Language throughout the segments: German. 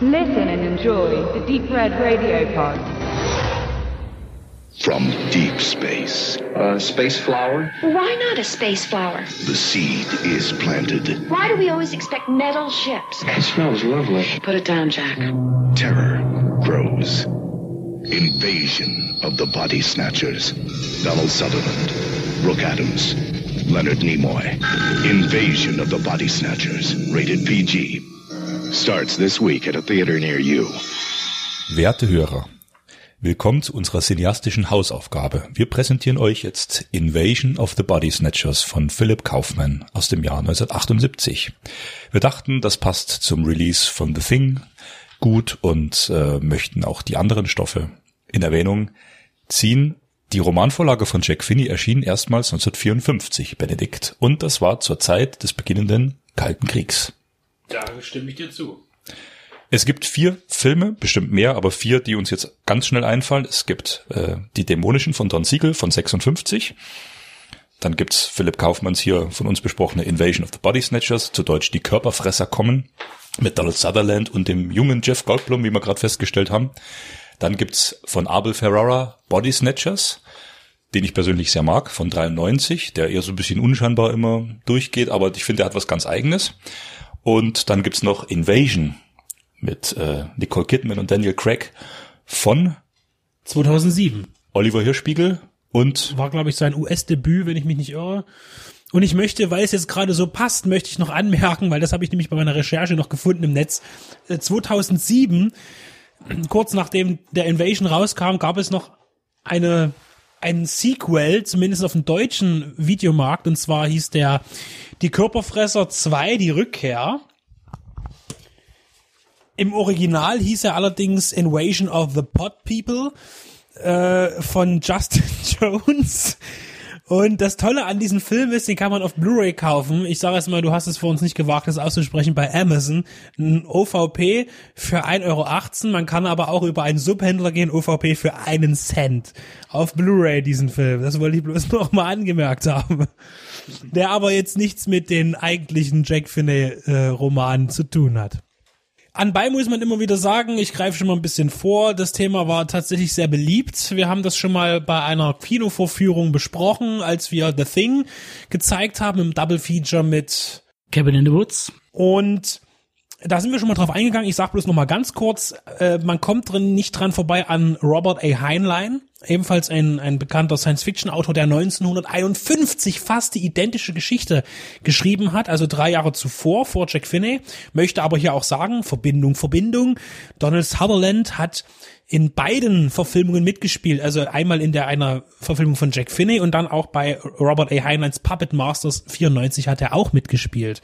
Listen and enjoy the Deep Red Radio Pod. From deep space, Uh, space flower? Why not a space flower? the seed is planted. Why do we always expect metal ships? It smells lovely. Put it down, Jack. Terror grows. Invasion of the Body Snatchers. Donald Sutherland, Brooke Adams, Leonard Nimoy. Invasion of the Body Snatchers. Rated PG. Starts this week at a theater near you. Werte Hörer, willkommen zu unserer cineastischen Hausaufgabe. Wir präsentieren euch jetzt Invasion of the Body Snatchers von Philip Kaufman aus dem Jahr 1978. Wir dachten, das passt zum Release von The Thing gut und äh, möchten auch die anderen Stoffe in Erwähnung ziehen. Die Romanvorlage von Jack Finney erschien erstmals 1954, Benedikt, und das war zur Zeit des beginnenden Kalten Kriegs. Da stimme ich dir zu. Es gibt vier Filme, bestimmt mehr, aber vier, die uns jetzt ganz schnell einfallen. Es gibt äh, die Dämonischen von Don Siegel von 56. Dann gibt's Philipp Kaufmanns hier von uns besprochene Invasion of the Body Snatchers, zu Deutsch die Körperfresser kommen, mit Donald Sutherland und dem jungen Jeff Goldblum, wie wir gerade festgestellt haben. Dann gibt's von Abel Ferrara Body Snatchers, den ich persönlich sehr mag, von 93, der eher so ein bisschen unscheinbar immer durchgeht, aber ich finde, er hat was ganz eigenes. Und dann gibt's noch Invasion mit äh, Nicole Kidman und Daniel Craig von 2007 Oliver Hirschspiegel und war, glaube ich, sein US-Debüt, wenn ich mich nicht irre. Und ich möchte, weil es jetzt gerade so passt, möchte ich noch anmerken, weil das habe ich nämlich bei meiner Recherche noch gefunden im Netz. Äh, 2007, kurz nachdem der Invasion rauskam, gab es noch eine ein Sequel, zumindest auf dem deutschen Videomarkt, und zwar hieß der Die Körperfresser 2, die Rückkehr. Im Original hieß er allerdings Invasion of the Pot People äh, von Justin Jones. Und das Tolle an diesem Film ist, den kann man auf Blu-ray kaufen. Ich sage jetzt mal, du hast es vor uns nicht gewagt, das auszusprechen bei Amazon. Ein OVP für 1,18 Euro. Man kann aber auch über einen Subhändler gehen, OVP für einen Cent. Auf Blu-ray diesen Film. Das wollte ich bloß noch mal angemerkt haben. Der aber jetzt nichts mit den eigentlichen Jack Finney-Romanen zu tun hat. Anbei muss man immer wieder sagen, ich greife schon mal ein bisschen vor, das Thema war tatsächlich sehr beliebt. Wir haben das schon mal bei einer Kinovorführung besprochen, als wir The Thing gezeigt haben im Double Feature mit Cabin in the Woods. und da sind wir schon mal drauf eingegangen. Ich sag bloß noch mal ganz kurz, äh, man kommt drin nicht dran vorbei an Robert A. Heinlein, ebenfalls ein, ein bekannter Science-Fiction-Autor, der 1951 fast die identische Geschichte geschrieben hat, also drei Jahre zuvor, vor Jack Finney. Möchte aber hier auch sagen, Verbindung, Verbindung. Donald Sutherland hat in beiden Verfilmungen mitgespielt, also einmal in der einer Verfilmung von Jack Finney und dann auch bei Robert A. Heinleins Puppet Masters 94 hat er auch mitgespielt.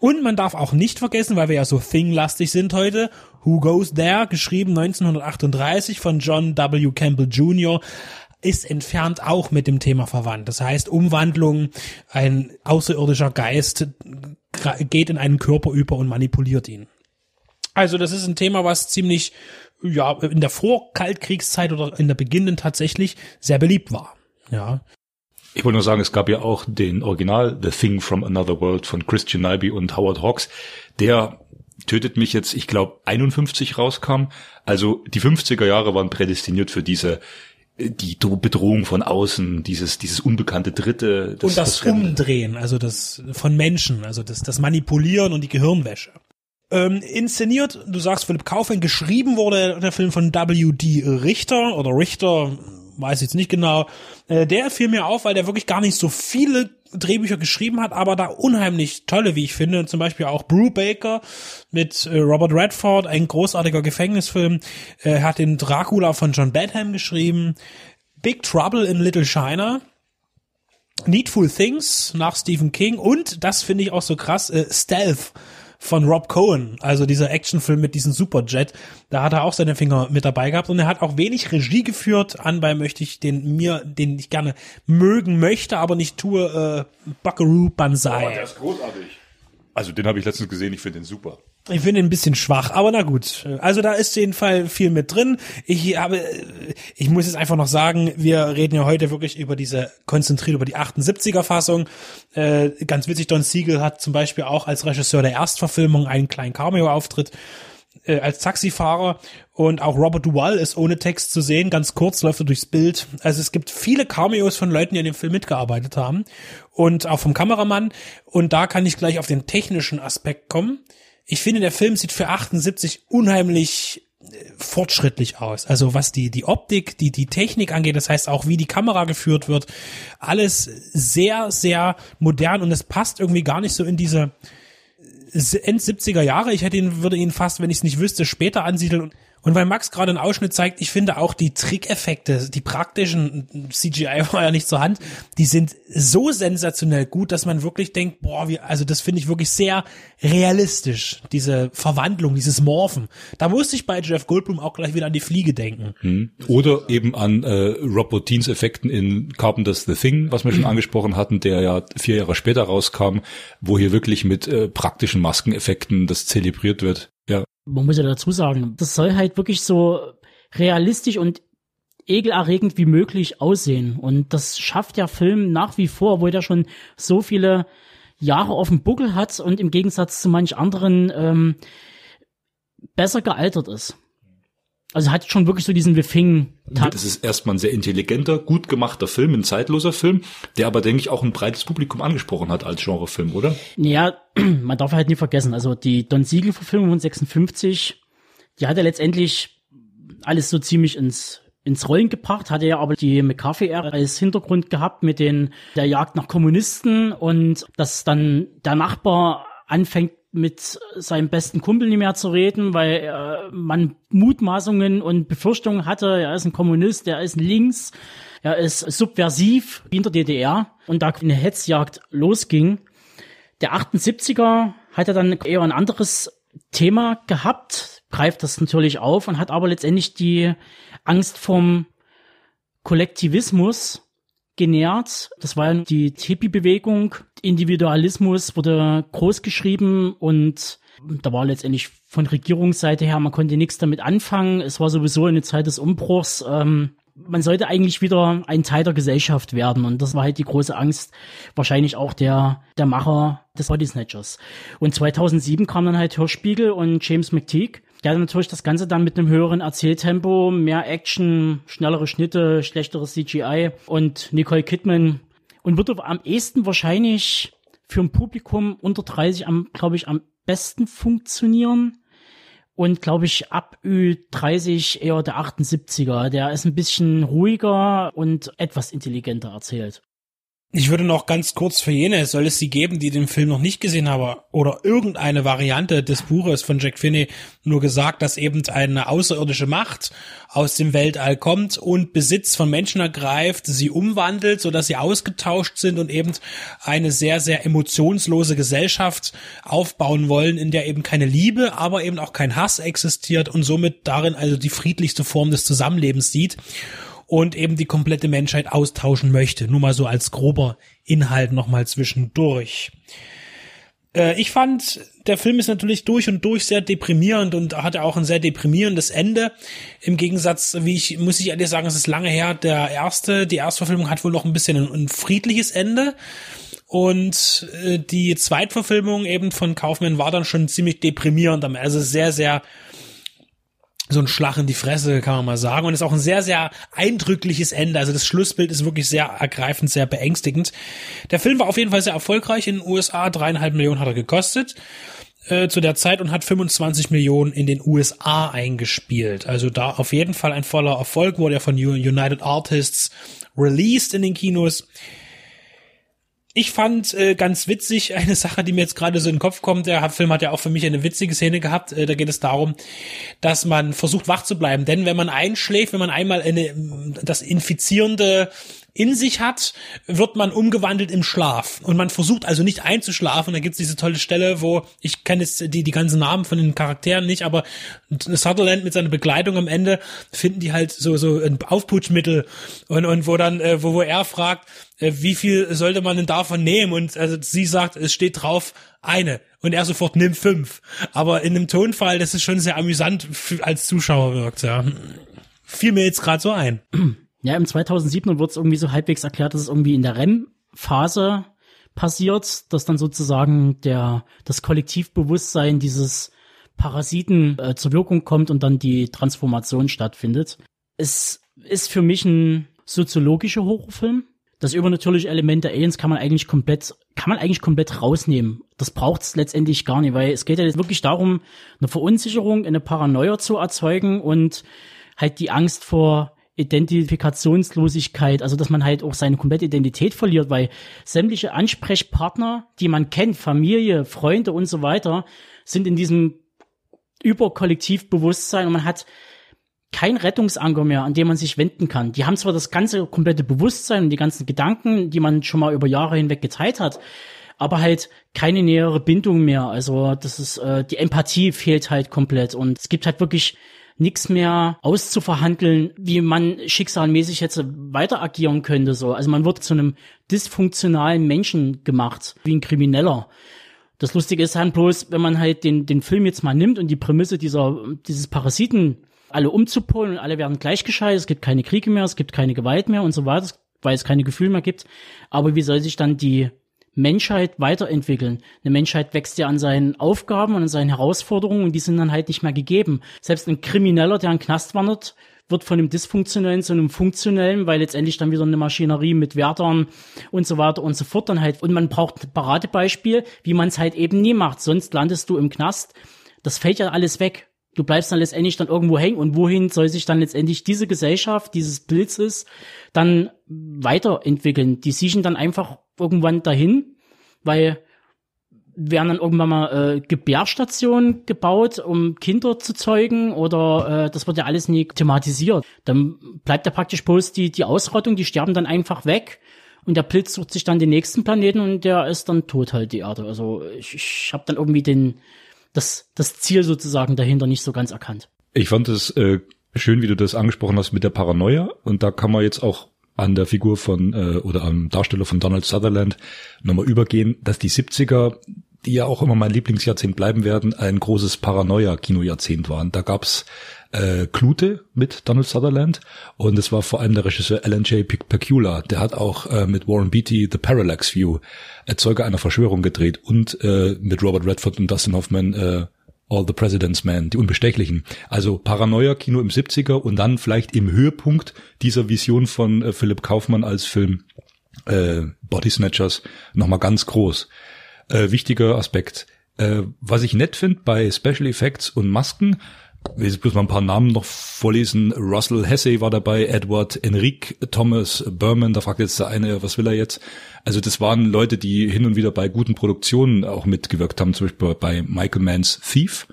Und man darf auch nicht vergessen, weil wir ja so Thing-lastig sind heute, Who Goes There, geschrieben 1938 von John W. Campbell Jr., ist entfernt auch mit dem Thema verwandt. Das heißt, Umwandlung, ein außerirdischer Geist geht in einen Körper über und manipuliert ihn. Also das ist ein Thema, was ziemlich, ja, in der Vorkaltkriegszeit oder in der beginnenden tatsächlich sehr beliebt war. Ja. Ich wollte nur sagen, es gab ja auch den Original The Thing from Another World von Christian Nyby und Howard Hawks. Der tötet mich jetzt, ich glaube, 51 rauskam. Also die 50er Jahre waren prädestiniert für diese äh, die Dro- Bedrohung von außen, dieses dieses unbekannte Dritte. und das Fremde. Umdrehen, also das von Menschen, also das, das Manipulieren und die Gehirnwäsche. Ähm, inszeniert, du sagst Philipp Kaufmann, geschrieben wurde der Film von W.D. Richter oder Richter, weiß jetzt nicht genau. Äh, der fiel mir auf, weil der wirklich gar nicht so viele Drehbücher geschrieben hat, aber da unheimlich tolle, wie ich finde. Zum Beispiel auch Brew Baker mit äh, Robert Redford, ein großartiger Gefängnisfilm. Er hat den Dracula von John Badham geschrieben. Big Trouble in Little China. Needful Things nach Stephen King und das finde ich auch so krass, äh, Stealth von Rob Cohen, also dieser Actionfilm mit diesem Superjet, da hat er auch seine Finger mit dabei gehabt und er hat auch wenig Regie geführt. Anbei möchte ich den mir, den ich gerne mögen möchte, aber nicht tue, äh, Buckaroo Banzai. ist großartig. Also den habe ich letztens gesehen, ich finde den super. Ich finde ihn ein bisschen schwach, aber na gut. Also da ist jeden Fall viel mit drin. Ich habe, ich muss jetzt einfach noch sagen, wir reden ja heute wirklich über diese, konzentriert über die 78er Fassung. Äh, ganz witzig, Don Siegel hat zum Beispiel auch als Regisseur der Erstverfilmung einen kleinen Cameo-Auftritt. äh, als Taxifahrer und auch Robert Duvall ist ohne Text zu sehen, ganz kurz läuft er durchs Bild. Also es gibt viele Cameos von Leuten, die an dem Film mitgearbeitet haben und auch vom Kameramann und da kann ich gleich auf den technischen Aspekt kommen. Ich finde, der Film sieht für 78 unheimlich fortschrittlich aus. Also was die, die Optik, die, die Technik angeht, das heißt auch wie die Kamera geführt wird, alles sehr, sehr modern und es passt irgendwie gar nicht so in diese End 70er Jahre. Ich hätte ihn, würde ihn fast, wenn ich es nicht wüsste, später ansiedeln. Und weil Max gerade einen Ausschnitt zeigt, ich finde auch die Trickeffekte, die praktischen CGI war ja nicht zur Hand, die sind so sensationell gut, dass man wirklich denkt, boah, wie, also das finde ich wirklich sehr realistisch, diese Verwandlung, dieses Morphen. Da musste ich bei Jeff Goldblum auch gleich wieder an die Fliege denken. Hm. Oder eben an äh, Rob Botins Effekten in Carpenter's The Thing, was wir schon angesprochen hatten, der ja vier Jahre später rauskam, wo hier wirklich mit äh, praktischen Maskeneffekten das zelebriert wird. Ja, man muss ja dazu sagen, das soll halt wirklich so realistisch und ekelerregend wie möglich aussehen. Und das schafft der Film nach wie vor, obwohl der schon so viele Jahre auf dem Buckel hat und im Gegensatz zu manch anderen ähm, besser gealtert ist. Also hat schon wirklich so diesen Wefing. Das ist erstmal ein sehr intelligenter, gut gemachter Film, ein zeitloser Film, der aber, denke ich, auch ein breites Publikum angesprochen hat als Genrefilm, oder? Ja, man darf halt nie vergessen, also die Don Siegel-Verfilmung von 56, die hat ja letztendlich alles so ziemlich ins ins Rollen gebracht, hatte ja aber die McCarthy-Ära als Hintergrund gehabt mit den der Jagd nach Kommunisten und dass dann der Nachbar anfängt mit seinem besten Kumpel nicht mehr zu reden, weil äh, man Mutmaßungen und Befürchtungen hatte, er ist ein Kommunist, er ist links, er ist subversiv in der DDR und da eine Hetzjagd losging. Der 78er hat er dann eher ein anderes Thema gehabt, greift das natürlich auf und hat aber letztendlich die Angst vom Kollektivismus genährt. Das war die Hippie-Bewegung. Individualismus wurde groß geschrieben und da war letztendlich von Regierungsseite her, man konnte nichts damit anfangen. Es war sowieso eine Zeit des Umbruchs. Ähm, man sollte eigentlich wieder ein Teil der Gesellschaft werden. Und das war halt die große Angst, wahrscheinlich auch der, der Macher des Body Snatchers. Und 2007 kam dann halt Hörspiegel und James McTeague hat natürlich das Ganze dann mit einem höheren Erzähltempo, mehr Action, schnellere Schnitte, schlechteres CGI und Nicole Kidman und würde am ehesten wahrscheinlich für ein Publikum unter 30 am, glaube ich, am besten funktionieren. Und glaube ich, ab Ü30 eher der 78er. Der ist ein bisschen ruhiger und etwas intelligenter erzählt. Ich würde noch ganz kurz für jene, soll es sie geben, die den Film noch nicht gesehen haben oder irgendeine Variante des Buches von Jack Finney nur gesagt, dass eben eine außerirdische Macht aus dem Weltall kommt und Besitz von Menschen ergreift, sie umwandelt, so dass sie ausgetauscht sind und eben eine sehr, sehr emotionslose Gesellschaft aufbauen wollen, in der eben keine Liebe, aber eben auch kein Hass existiert und somit darin also die friedlichste Form des Zusammenlebens sieht und eben die komplette Menschheit austauschen möchte. Nur mal so als grober Inhalt nochmal zwischendurch. Äh, ich fand, der Film ist natürlich durch und durch sehr deprimierend und hatte auch ein sehr deprimierendes Ende. Im Gegensatz, wie ich, muss ich ehrlich sagen, es ist lange her, der erste, die Erstverfilmung hat wohl noch ein bisschen ein, ein friedliches Ende. Und äh, die Zweitverfilmung eben von Kaufmann war dann schon ziemlich deprimierend. Also sehr, sehr so ein Schlag in die Fresse, kann man mal sagen. Und ist auch ein sehr, sehr eindrückliches Ende. Also das Schlussbild ist wirklich sehr ergreifend, sehr beängstigend. Der Film war auf jeden Fall sehr erfolgreich in den USA. Dreieinhalb Millionen hat er gekostet äh, zu der Zeit und hat 25 Millionen in den USA eingespielt. Also da auf jeden Fall ein voller Erfolg, wurde er von United Artists released in den Kinos ich fand äh, ganz witzig eine Sache, die mir jetzt gerade so in den Kopf kommt. Der Film hat ja auch für mich eine witzige Szene gehabt. Äh, da geht es darum, dass man versucht wach zu bleiben. Denn wenn man einschläft, wenn man einmal eine, das infizierende in sich hat, wird man umgewandelt im Schlaf. Und man versucht also nicht einzuschlafen. Da gibt's diese tolle Stelle, wo, ich kenne jetzt die, die ganzen Namen von den Charakteren nicht, aber Sutherland mit seiner Begleitung am Ende finden die halt so, so ein Aufputschmittel. Und, und wo dann, äh, wo, wo er fragt, äh, wie viel sollte man denn davon nehmen? Und also sie sagt, es steht drauf, eine. Und er sofort nimmt fünf. Aber in einem Tonfall, das ist schon sehr amüsant als Zuschauer wirkt, ja. Fiel mir jetzt gerade so ein. Ja, im 2007 wird es irgendwie so halbwegs erklärt, dass es irgendwie in der REM-Phase passiert, dass dann sozusagen der, das Kollektivbewusstsein dieses Parasiten äh, zur Wirkung kommt und dann die Transformation stattfindet. Es ist für mich ein soziologischer Horrorfilm. Das übernatürliche Element der Aliens kann man eigentlich komplett, kann man eigentlich komplett rausnehmen. Das braucht es letztendlich gar nicht, weil es geht ja jetzt wirklich darum, eine Verunsicherung, eine Paranoia zu erzeugen und halt die Angst vor Identifikationslosigkeit, also dass man halt auch seine komplette Identität verliert, weil sämtliche Ansprechpartner, die man kennt, Familie, Freunde und so weiter, sind in diesem Überkollektivbewusstsein und man hat kein Rettungsanker mehr, an dem man sich wenden kann. Die haben zwar das ganze komplette Bewusstsein und die ganzen Gedanken, die man schon mal über Jahre hinweg geteilt hat, aber halt keine nähere Bindung mehr. Also das ist äh, die Empathie fehlt halt komplett und es gibt halt wirklich nichts mehr auszuverhandeln, wie man schicksalmäßig jetzt weiter agieren könnte. So, also man wird zu einem dysfunktionalen Menschen gemacht, wie ein Krimineller. Das Lustige ist halt bloß, wenn man halt den den Film jetzt mal nimmt und die Prämisse dieser dieses Parasiten alle umzupolen und alle werden gleichgeschaltet, es gibt keine Kriege mehr, es gibt keine Gewalt mehr und so weiter, weil es keine Gefühle mehr gibt. Aber wie soll sich dann die Menschheit weiterentwickeln. Eine Menschheit wächst ja an seinen Aufgaben und an seinen Herausforderungen und die sind dann halt nicht mehr gegeben. Selbst ein Krimineller, der in den Knast wandert, wird von einem dysfunktionellen zu einem funktionellen, weil letztendlich dann wieder eine Maschinerie mit Wärtern und so weiter und so fort dann halt. Und man braucht ein Paradebeispiel, wie man es halt eben nie macht. Sonst landest du im Knast. Das fällt ja alles weg. Du bleibst dann letztendlich dann irgendwo hängen und wohin soll sich dann letztendlich diese Gesellschaft, dieses Blitzes dann weiterentwickeln? Die siechen dann einfach irgendwann dahin, weil werden dann irgendwann mal äh, Gebärstationen gebaut, um Kinder zu zeugen oder äh, das wird ja alles nie thematisiert. Dann bleibt ja praktisch bloß die, die Ausrottung, die sterben dann einfach weg und der Blitz sucht sich dann den nächsten Planeten und der ist dann tot halt, die Erde. Also ich, ich habe dann irgendwie den das, das Ziel sozusagen dahinter nicht so ganz erkannt. Ich fand es äh, schön, wie du das angesprochen hast mit der Paranoia und da kann man jetzt auch an der Figur von äh, oder am Darsteller von Donald Sutherland nochmal übergehen, dass die 70er, die ja auch immer mein Lieblingsjahrzehnt bleiben werden, ein großes Paranoia-Kinojahrzehnt waren. Da gab's äh, Klute mit Donald Sutherland und es war vor allem der Regisseur Alan J. Pecula, der hat auch äh, mit Warren Beatty The Parallax View, Erzeuger einer Verschwörung gedreht und äh, mit Robert Redford und Dustin Hoffman äh, All the President's Men, die Unbestechlichen. Also Paranoia-Kino im 70er und dann vielleicht im Höhepunkt dieser Vision von äh, Philipp Kaufmann als Film äh, Body Snatchers nochmal ganz groß. Äh, wichtiger Aspekt. Äh, was ich nett finde bei Special Effects und Masken, will jetzt bloß mal ein paar Namen noch vorlesen. Russell Hesse war dabei, Edward Enrique, Thomas Berman, da fragt jetzt der eine, was will er jetzt? Also das waren Leute, die hin und wieder bei guten Produktionen auch mitgewirkt haben, zum Beispiel bei Michael Manns Thief.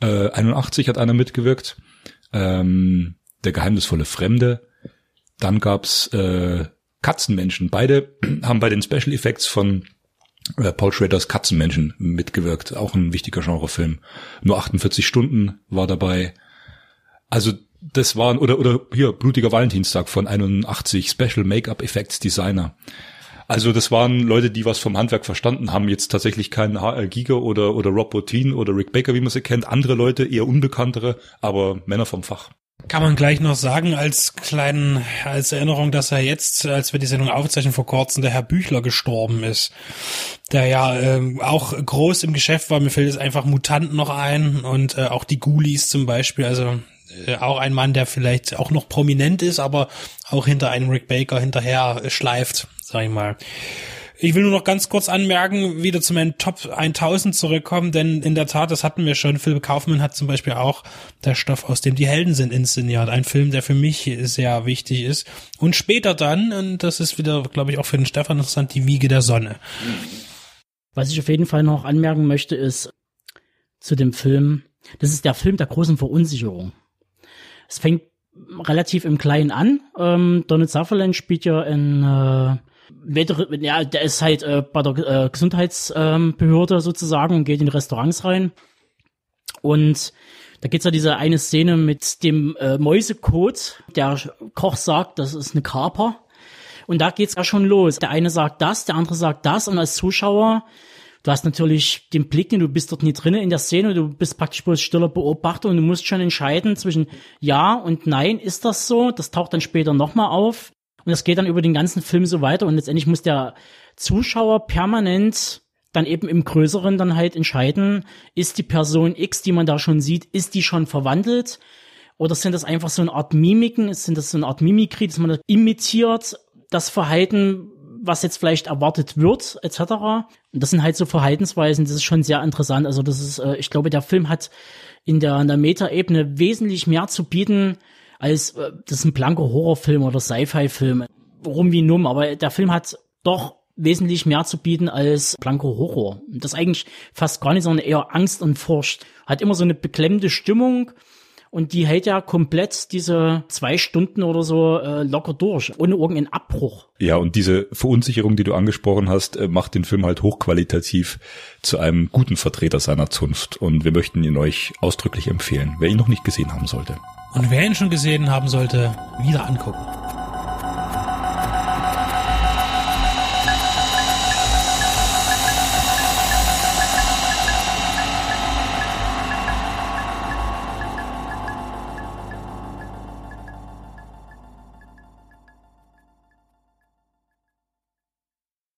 Äh, 81 hat einer mitgewirkt. Ähm, der geheimnisvolle Fremde. Dann gab's äh, Katzenmenschen. Beide haben bei den Special Effects von Paul Schraders Katzenmenschen mitgewirkt. Auch ein wichtiger Genrefilm. Nur 48 Stunden war dabei. Also das waren, oder, oder hier, Blutiger Valentinstag von 81, Special Make-up Effects Designer. Also das waren Leute, die was vom Handwerk verstanden haben, jetzt tatsächlich keinen HR Giga oder, oder Rob Bottin oder Rick Baker, wie man sie kennt. Andere Leute, eher unbekanntere, aber Männer vom Fach. Kann man gleich noch sagen, als kleinen, als Erinnerung, dass er jetzt, als wir die Sendung aufzeichnen vor kurzem, der Herr Büchler gestorben ist. Der ja ähm, auch groß im Geschäft war. Mir fällt jetzt einfach Mutant noch ein und äh, auch die Ghoulies zum Beispiel. Also äh, auch ein Mann, der vielleicht auch noch prominent ist, aber auch hinter einem Rick Baker hinterher schleift, sag ich mal. Ich will nur noch ganz kurz anmerken, wieder zu meinen Top 1000 zurückkommen, denn in der Tat, das hatten wir schon, Philipp Kaufmann hat zum Beispiel auch der Stoff, aus dem die Helden sind, inszeniert. Ein Film, der für mich sehr wichtig ist. Und später dann, und das ist wieder, glaube ich, auch für den Stefan interessant, die Wiege der Sonne. Was ich auf jeden Fall noch anmerken möchte, ist zu dem Film, das ist der Film der großen Verunsicherung. Es fängt relativ im Kleinen an. Ähm, Donald Sutherland spielt ja in äh, ja, der ist halt äh, bei der äh, Gesundheitsbehörde ähm, sozusagen und geht in Restaurants rein. Und da gibt's ja diese eine Szene mit dem äh, Mäusekot. Der Koch sagt, das ist eine Kaper. Und da geht's ja schon los. Der eine sagt das, der andere sagt das. Und als Zuschauer, du hast natürlich den Blick, du bist dort nie drinnen in der Szene, du bist praktisch bloß stiller Beobachter und du musst schon entscheiden zwischen ja und nein, ist das so? Das taucht dann später nochmal auf. Und das geht dann über den ganzen Film so weiter und letztendlich muss der Zuschauer permanent dann eben im Größeren dann halt entscheiden, ist die Person X, die man da schon sieht, ist die schon verwandelt? Oder sind das einfach so eine Art Mimiken? Sind das so eine Art Mimikrie, dass man das imitiert, das Verhalten, was jetzt vielleicht erwartet wird, etc. Und das sind halt so Verhaltensweisen, das ist schon sehr interessant. Also das ist, äh, ich glaube, der Film hat in der, in der Meta-Ebene wesentlich mehr zu bieten, als äh, das ist ein blanker Horrorfilm oder Sci-Fi-Film. Rum wie numm, aber der Film hat doch wesentlich mehr zu bieten als blanker Horror. Das ist eigentlich fast gar nicht, sondern eher Angst und Furcht. Hat immer so eine beklemmende Stimmung und die hält ja komplett diese zwei Stunden oder so äh, locker durch, ohne irgendeinen Abbruch. Ja, und diese Verunsicherung, die du angesprochen hast, äh, macht den Film halt hochqualitativ zu einem guten Vertreter seiner Zunft. Und wir möchten ihn euch ausdrücklich empfehlen, wer ihn noch nicht gesehen haben sollte. Und wer ihn schon gesehen haben sollte, wieder angucken.